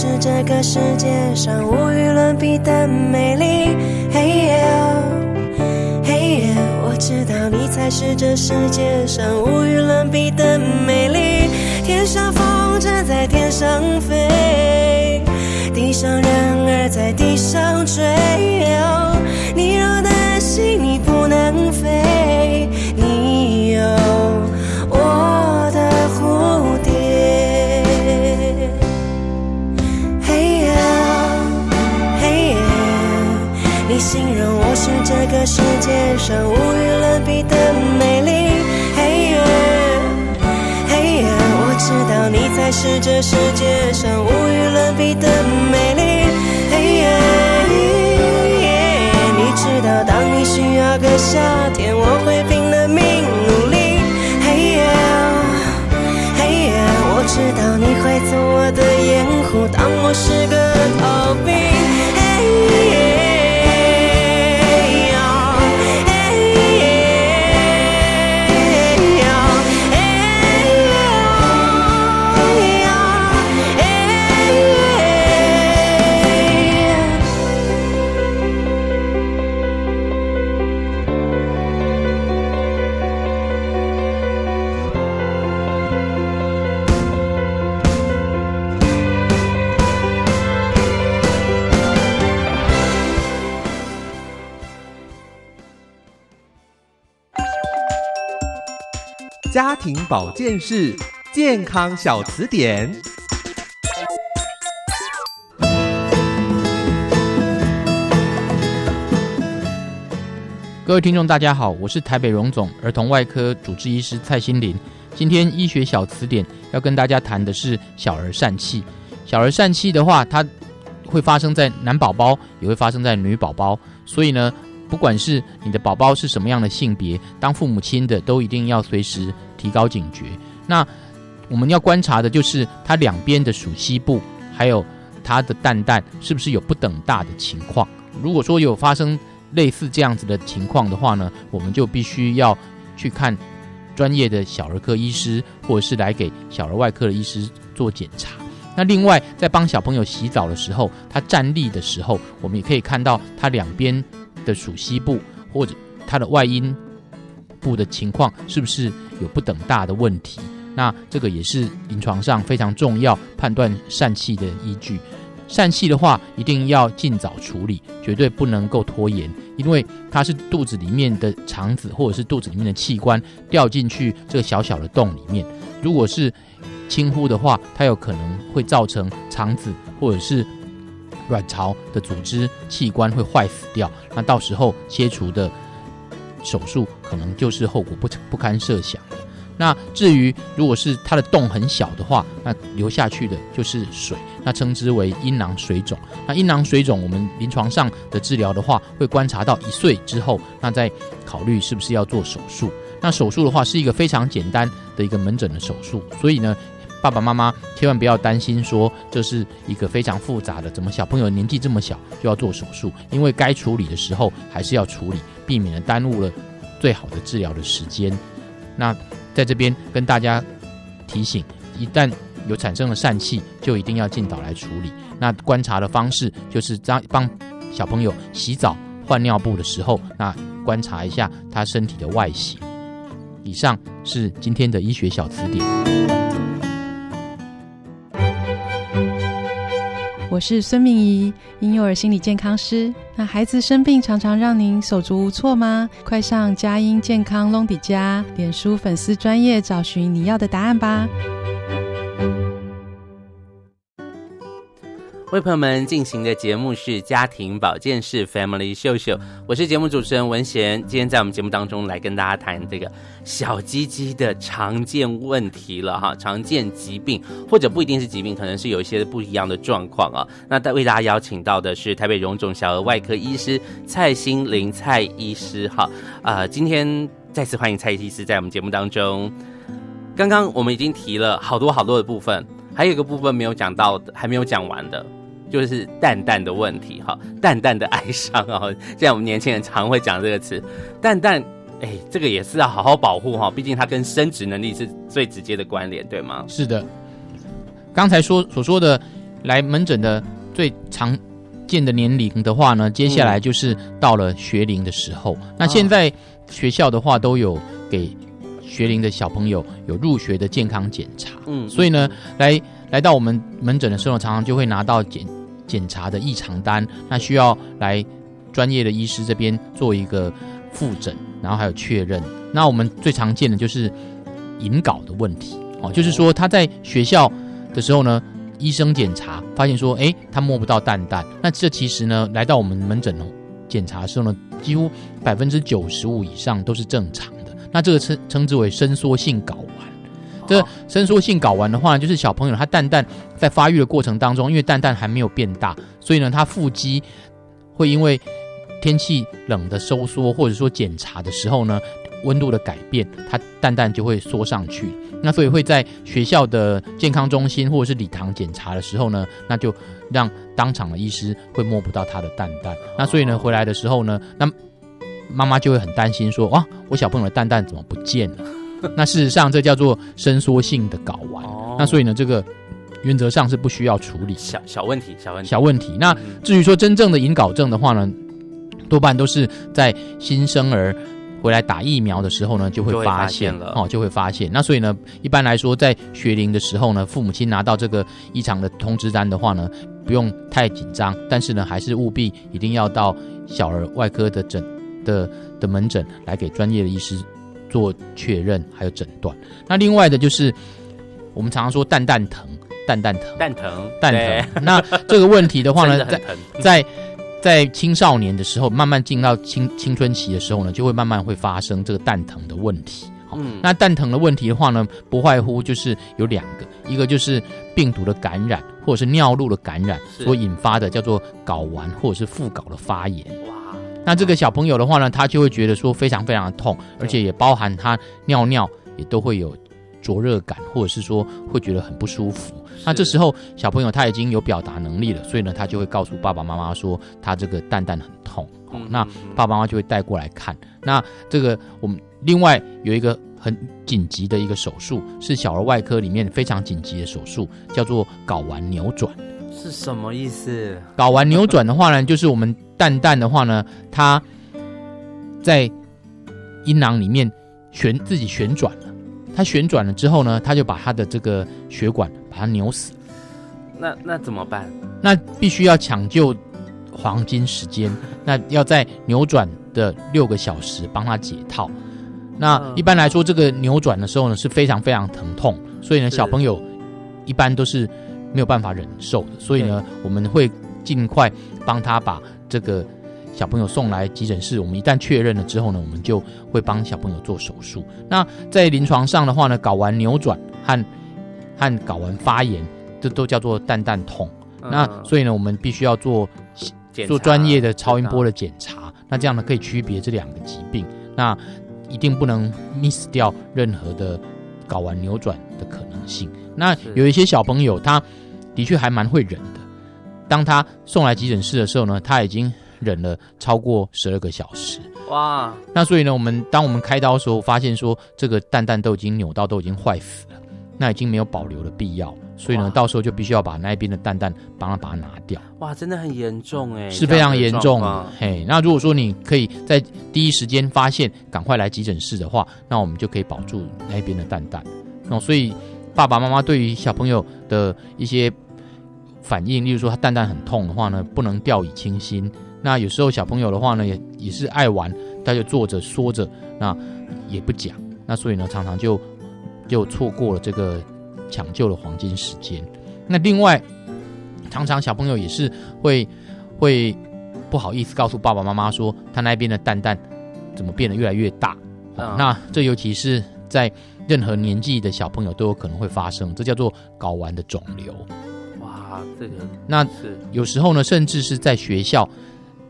是这个世界上无与伦比的美丽。嘿耶，嘿耶，我知道你才是这世界上无与伦比的美丽。天上风筝在天上飞，地上人儿在地上追。上无与伦比的美丽，嘿耶，嘿耶，我知道你才是这世界上无与伦比的美丽，嘿耶，耶你知道当你需要个夏天，我会家庭保健室健康小词典，各位听众，大家好，我是台北荣总儿童外科主治医师蔡心玲。今天医学小词典要跟大家谈的是小儿疝气。小儿疝气的话，它会发生在男宝宝，也会发生在女宝宝，所以呢。不管是你的宝宝是什么样的性别，当父母亲的都一定要随时提高警觉。那我们要观察的就是它两边的鼠蹊部，还有它的蛋蛋是不是有不等大的情况。如果说有发生类似这样子的情况的话呢，我们就必须要去看专业的小儿科医师，或者是来给小儿外科的医师做检查。那另外，在帮小朋友洗澡的时候，他站立的时候，我们也可以看到他两边。的属西部或者它的外阴部的情况是不是有不等大的问题？那这个也是临床上非常重要判断疝气的依据。疝气的话，一定要尽早处理，绝对不能够拖延，因为它是肚子里面的肠子或者是肚子里面的器官掉进去这个小小的洞里面。如果是轻忽的话，它有可能会造成肠子或者是。卵巢的组织器官会坏死掉，那到时候切除的手术可能就是后果不不堪设想。那至于如果是它的洞很小的话，那流下去的就是水，那称之为阴囊水肿。那阴囊水肿，我们临床上的治疗的话，会观察到一岁之后，那再考虑是不是要做手术。那手术的话是一个非常简单的一个门诊的手术，所以呢。爸爸妈妈千万不要担心，说这是一个非常复杂的，怎么小朋友年纪这么小就要做手术？因为该处理的时候还是要处理，避免了耽误了最好的治疗的时间。那在这边跟大家提醒，一旦有产生了疝气，就一定要尽早来处理。那观察的方式就是帮帮小朋友洗澡、换尿布的时候，那观察一下他身体的外形。以上是今天的医学小词典。我是孙明仪，婴幼儿心理健康师。那孩子生病常常让您手足无措吗？快上佳音健康隆迪家脸书粉丝专业找寻你要的答案吧。为朋友们进行的节目是家庭保健室 Family 秀秀，我是节目主持人文贤。今天在我们节目当中来跟大家谈这个小鸡鸡的常见问题了哈，常见疾病或者不一定是疾病，可能是有一些不一样的状况啊。那为大家邀请到的是台北荣总小儿外科医师蔡心玲蔡医师哈，啊、今天。再次欢迎蔡医师在我们节目当中。刚刚我们已经提了好多好多的部分，还有一个部分没有讲到的，还没有讲完的，就是淡淡的问题哈，淡淡的哀伤啊，现在我们年轻人常会讲这个词，淡淡，哎，这个也是要好好保护哈，毕竟它跟生殖能力是最直接的关联，对吗？是的，刚才说所说的来门诊的最常见的年龄的话呢，接下来就是到了学龄的时候，嗯、那现在学校的话都有给。学龄的小朋友有入学的健康检查，嗯，所以呢，来来到我们门诊的时候，常常就会拿到检检查的异常单，那需要来专业的医师这边做一个复诊，然后还有确认。那我们最常见的就是隐睾的问题，哦，就是说他在学校的时候呢，医生检查发现说，哎，他摸不到蛋蛋，那这其实呢，来到我们门诊检查的时候呢，几乎百分之九十五以上都是正常的。那这个称称之为伸缩性睾丸。这伸缩性睾丸的话，就是小朋友他蛋蛋在发育的过程当中，因为蛋蛋还没有变大，所以呢，他腹肌会因为天气冷的收缩，或者说检查的时候呢，温度的改变，他蛋蛋就会缩上去。那所以会在学校的健康中心或者是礼堂检查的时候呢，那就让当场的医师会摸不到他的蛋蛋。那所以呢，回来的时候呢，那。妈妈就会很担心，说：“哇，我小朋友的蛋蛋怎么不见了？” 那事实上，这叫做伸缩性的睾丸。哦、那所以呢，这个原则上是不需要处理。小小问题，小问题，小问题。那至于说真正的隐睾症的话呢，多半都是在新生儿回来打疫苗的时候呢，就会发现了哦，就会发现。那所以呢，一般来说，在学龄的时候呢，父母亲拿到这个异常的通知单的话呢，不用太紧张，但是呢，还是务必一定要到小儿外科的诊。的的门诊来给专业的医师做确认，还有诊断。那另外的就是我们常常说蛋蛋疼，蛋蛋疼，蛋疼，蛋疼。那这个问题的话呢，在在在青少年的时候，慢慢进到青青春期的时候呢，就会慢慢会发生这个蛋疼的问题。嗯，那蛋疼的问题的话呢，不外乎就是有两个，一个就是病毒的感染，或者是尿路的感染所引发的，叫做睾丸或者是副睾的发炎。那这个小朋友的话呢，他就会觉得说非常非常的痛，而且也包含他尿尿也都会有灼热感，或者是说会觉得很不舒服。那这时候小朋友他已经有表达能力了，所以呢，他就会告诉爸爸妈妈说他这个蛋蛋很痛。嗯、那爸爸妈妈就会带过来看。那这个我们另外有一个很紧急的一个手术，是小儿外科里面非常紧急的手术，叫做睾丸扭转。是什么意思？睾丸扭转的话呢，就是我们。蛋蛋的话呢，它在阴囊里面旋自己旋转了，它旋转了之后呢，它就把它的这个血管把它扭死。那那怎么办？那必须要抢救黄金时间，那要在扭转的六个小时帮他解套。那一般来说，这个扭转的时候呢是非常非常疼痛，所以呢小朋友一般都是没有办法忍受的。所以呢，我们会尽快帮他把。这个小朋友送来急诊室，我们一旦确认了之后呢，我们就会帮小朋友做手术。那在临床上的话呢，睾丸扭转和和睾丸发炎，这都叫做蛋蛋痛。嗯、那所以呢，我们必须要做做专业的超音波的检查。那这样呢，可以区别这两个疾病。那一定不能 miss 掉任何的睾丸扭转的可能性。那有一些小朋友，他的确还蛮会忍的。当他送来急诊室的时候呢，他已经忍了超过十二个小时。哇！那所以呢，我们当我们开刀的时候，发现说这个蛋蛋都已经扭到，都已经坏死了，那已经没有保留的必要。所以呢，到时候就必须要把那一边的蛋蛋帮他把它拿掉。哇，真的很严重哎，是非常严重。嘿，那如果说你可以在第一时间发现，赶快来急诊室的话，那我们就可以保住那一边的蛋蛋。那所以爸爸妈妈对于小朋友的一些。反应，例如说他蛋蛋很痛的话呢，不能掉以轻心。那有时候小朋友的话呢，也也是爱玩，他就坐着说着，那也不讲。那所以呢，常常就就错过了这个抢救的黄金时间。那另外，常常小朋友也是会会不好意思告诉爸爸妈妈说，他那边的蛋蛋怎么变得越来越大。嗯。那这尤其是在任何年纪的小朋友都有可能会发生，这叫做睾丸的肿瘤。啊，这个那是有时候呢，甚至是在学校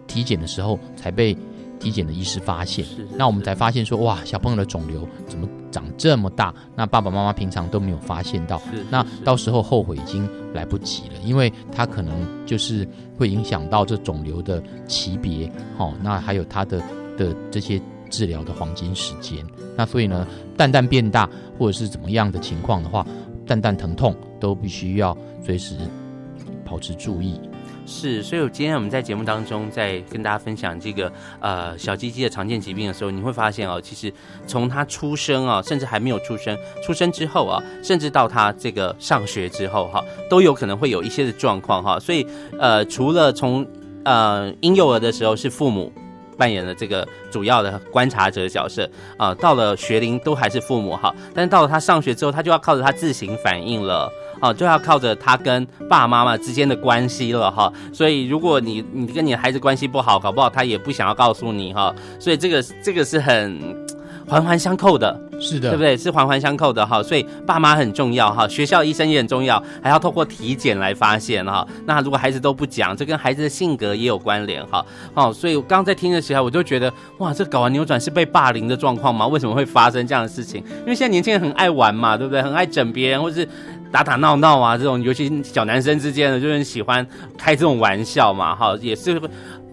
体检的时候才被体检的医师发现，是那我们才发现说，哇，小朋友的肿瘤怎么长这么大？那爸爸妈妈平常都没有发现到，那到时候后悔已经来不及了，因为他可能就是会影响到这肿瘤的级别，好，那还有他的的这些治疗的黄金时间。那所以呢，蛋蛋变大或者是怎么样的情况的话，蛋蛋疼痛都必须要随时保持注意。是，所以今天我们在节目当中在跟大家分享这个呃小鸡鸡的常见疾病的时候，你会发现哦，其实从他出生啊，甚至还没有出生，出生之后啊，甚至到他这个上学之后哈，都有可能会有一些的状况哈。所以呃，除了从呃婴幼儿的时候是父母扮演了这个主要的观察者角色。啊，到了学龄都还是父母哈，但是到了他上学之后，他就要靠着他自行反应了。啊，就要靠着他跟爸爸妈妈之间的关系了哈，所以如果你你跟你孩子关系不好，搞不好他也不想要告诉你哈，所以这个这个是很环环相扣的，是的，对不对？是环环相扣的哈，所以爸妈很重要哈，学校医生也很重要，还要透过体检来发现哈。那如果孩子都不讲，这跟孩子的性格也有关联哈。哦，所以我刚刚在听的时候，我就觉得哇，这睾丸扭转是被霸凌的状况吗？为什么会发生这样的事情？因为现在年轻人很爱玩嘛，对不对？很爱整别人，或是。打打闹闹啊，这种尤其小男生之间的，就很喜欢开这种玩笑嘛，哈，也是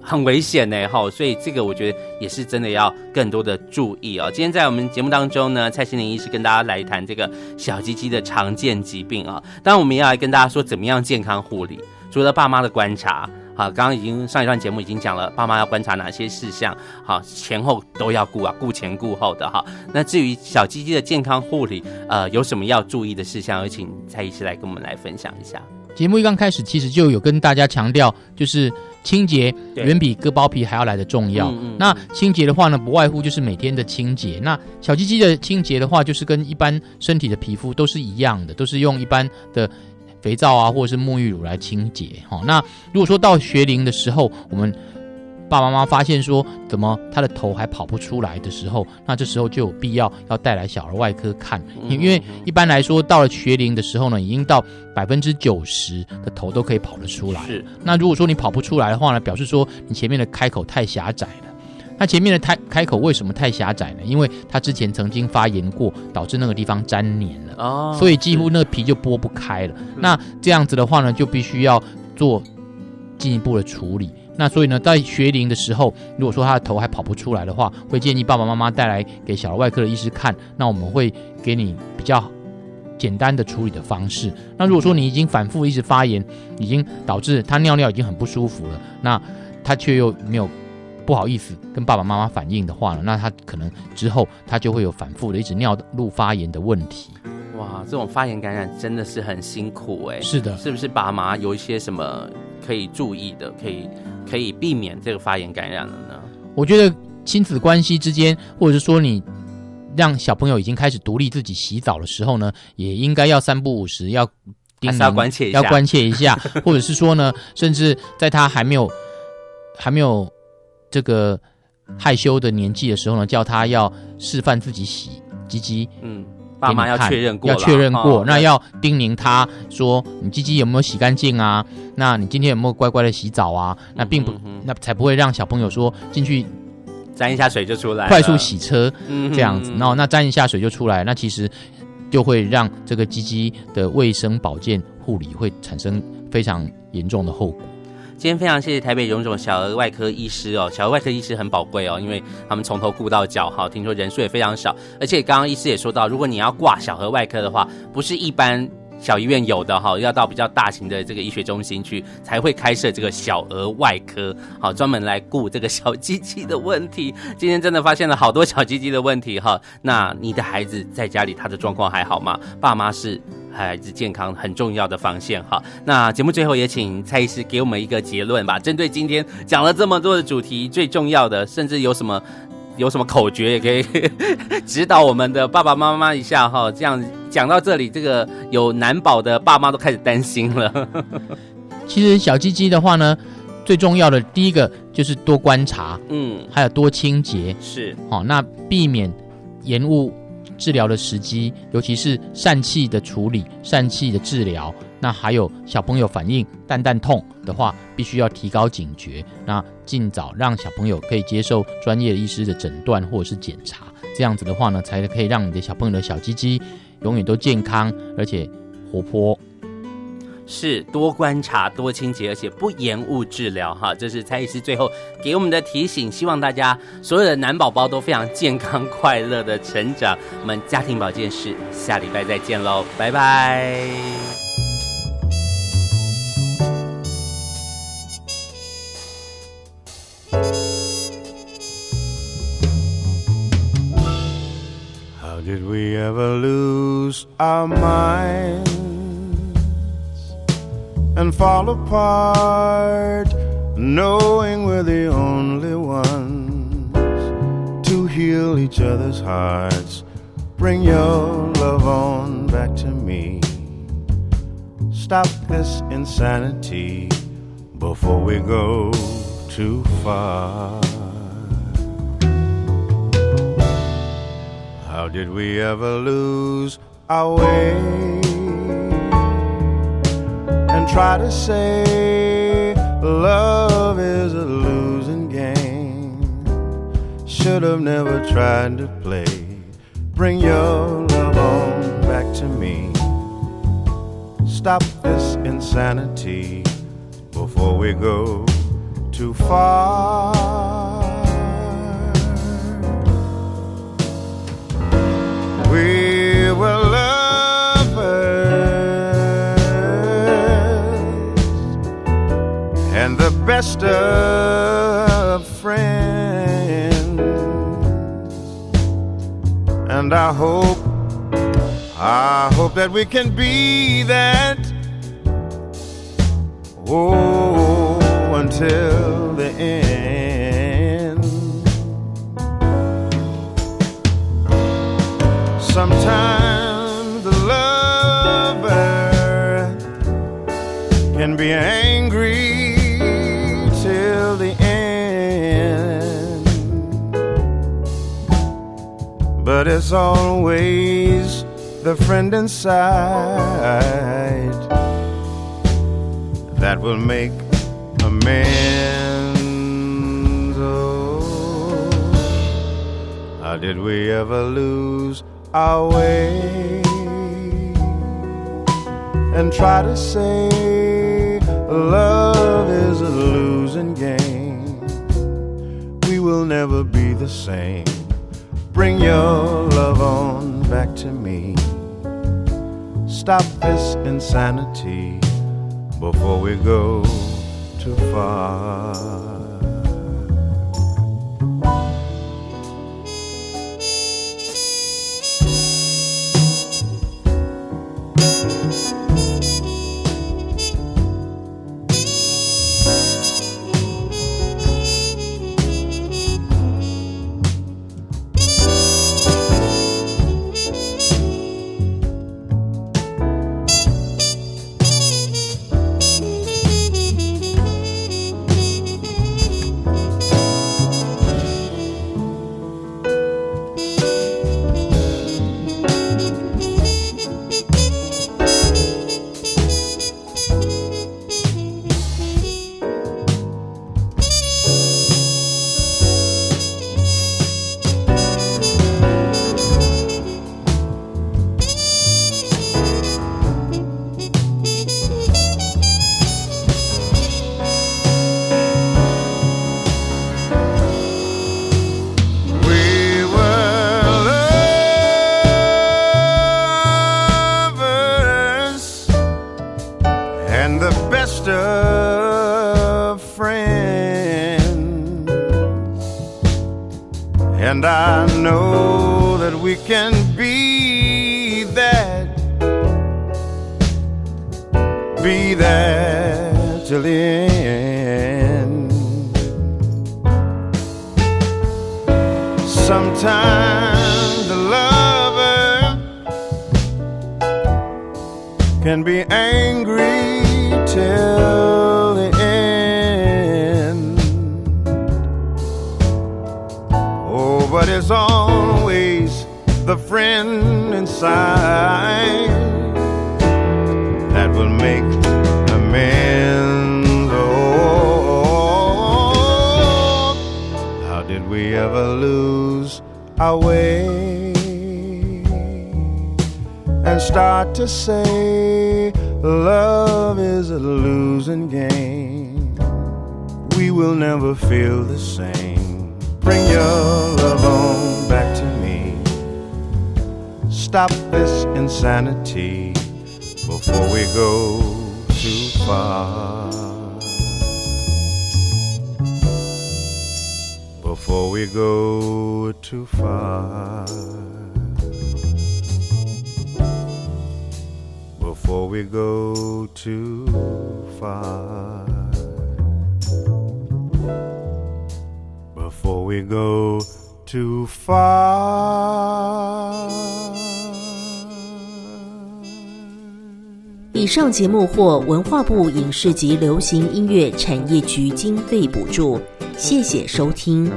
很危险呢，哈，所以这个我觉得也是真的要更多的注意啊。今天在我们节目当中呢，蔡心玲医师跟大家来谈这个小鸡鸡的常见疾病啊，当然我们要来跟大家说怎么样健康护理，除了爸妈的观察。好，刚刚已经上一段节目已经讲了，爸妈要观察哪些事项，好，前后都要顾啊，顾前顾后的哈。那至于小鸡鸡的健康护理，呃，有什么要注意的事项，有请蔡医师来跟我们来分享一下。节目一刚开始，其实就有跟大家强调，就是清洁远比割包皮还要来的重要。那清洁的话呢，不外乎就是每天的清洁。那小鸡鸡的清洁的话，就是跟一般身体的皮肤都是一样的，都是用一般的。肥皂啊，或者是沐浴乳来清洁。哈，那如果说到学龄的时候，我们爸爸妈妈发现说，怎么他的头还跑不出来的时候，那这时候就有必要要带来小儿外科看，因为一般来说到了学龄的时候呢，已经到百分之九十的头都可以跑得出来。是，那如果说你跑不出来的话呢，表示说你前面的开口太狭窄了。那前面的开开口为什么太狭窄呢？因为他之前曾经发炎过，导致那个地方粘黏了，哦，所以几乎那个皮就剥不开了。那这样子的话呢，就必须要做进一步的处理。那所以呢，在学龄的时候，如果说他的头还跑不出来的话，会建议爸爸妈妈带来给小儿外科的医师看。那我们会给你比较简单的处理的方式。那如果说你已经反复一直发炎，已经导致他尿尿已经很不舒服了，那他却又没有。不好意思，跟爸爸妈妈反映的话呢，那他可能之后他就会有反复的一直尿路发炎的问题。哇，这种发炎感染真的是很辛苦哎。是的，是不是爸妈有一些什么可以注意的，可以可以避免这个发炎感染的呢？我觉得亲子关系之间，或者是说你让小朋友已经开始独立自己洗澡的时候呢，也应该要三不五时要叮咛，要关切一下，要关切一下，或者是说呢，甚至在他还没有还没有。这个害羞的年纪的时候呢，叫他要示范自己洗鸡鸡，嗯，爸妈要确认过，要确认过，哦、那要叮咛他说，你鸡鸡有没有洗干净啊？那你今天有没有乖乖的洗澡啊？那并不，嗯、哼哼那才不会让小朋友说进去沾一下水就出来，快速洗车这样子，然后那沾一下水就出来，那其实就会让这个鸡鸡的卫生保健护理会产生非常严重的后果。今天非常谢谢台北荣总小儿外科医师哦，小儿外科医师很宝贵哦，因为他们从头顾到脚哈，听说人数也非常少，而且刚刚医师也说到，如果你要挂小儿外科的话，不是一般小医院有的哈，要到比较大型的这个医学中心去才会开设这个小儿外科，好，专门来顾这个小鸡鸡的问题。今天真的发现了好多小鸡鸡的问题哈，那你的孩子在家里他的状况还好吗？爸妈是。孩子健康很重要的防线哈，那节目最后也请蔡医师给我们一个结论吧。针对今天讲了这么多的主题，最重要的，甚至有什么有什么口诀也可以 指导我们的爸爸妈妈一下哈。这样讲到这里，这个有难保的爸妈都开始担心了。其实小鸡鸡的话呢，最重要的第一个就是多观察，嗯，还有多清洁，是好，那避免延误治疗的时机，尤其是疝气的处理、疝气的治疗，那还有小朋友反应蛋蛋痛的话，必须要提高警觉，那尽早让小朋友可以接受专业医师的诊断或者是检查，这样子的话呢，才可以让你的小朋友的小鸡鸡永远都健康而且活泼。是多观察、多清洁，而且不延误治疗哈。这是蔡医师最后给我们的提醒，希望大家所有的男宝宝都非常健康、快乐的成长。我们家庭保健室下礼拜再见喽，拜拜。Did we ever lose our minds and fall apart, knowing we're the only ones to heal each other's hearts? Bring your love on back to me. Stop this insanity before we go too far. How did we ever lose our way and try to say love is a losing game? Should have never tried to play. Bring your love on back to me. Stop this insanity before we go too far. We were lovers and the best of friends. And I hope, I hope that we can be that. Oh, until the end. Sometimes the lover can be angry till the end, but it's always the friend inside that will make amends. Oh, how did we ever lose our way and try to say love is a losing game? We will never be the same. Bring your love on back to me. Stop this insanity before we go too far. I know that we can be that, be that till the end. Sometimes the lover can be angry till the friend inside that will make amends. Oh, how did we ever lose our way and start to say love is a losing game? We will never feel the same. Bring your love on. Stop this insanity before we go too far. Before we go too far. Before we go too far. Before we go too far. 以上节目获文化部影视及流行音乐产业局经费补助，谢谢收听。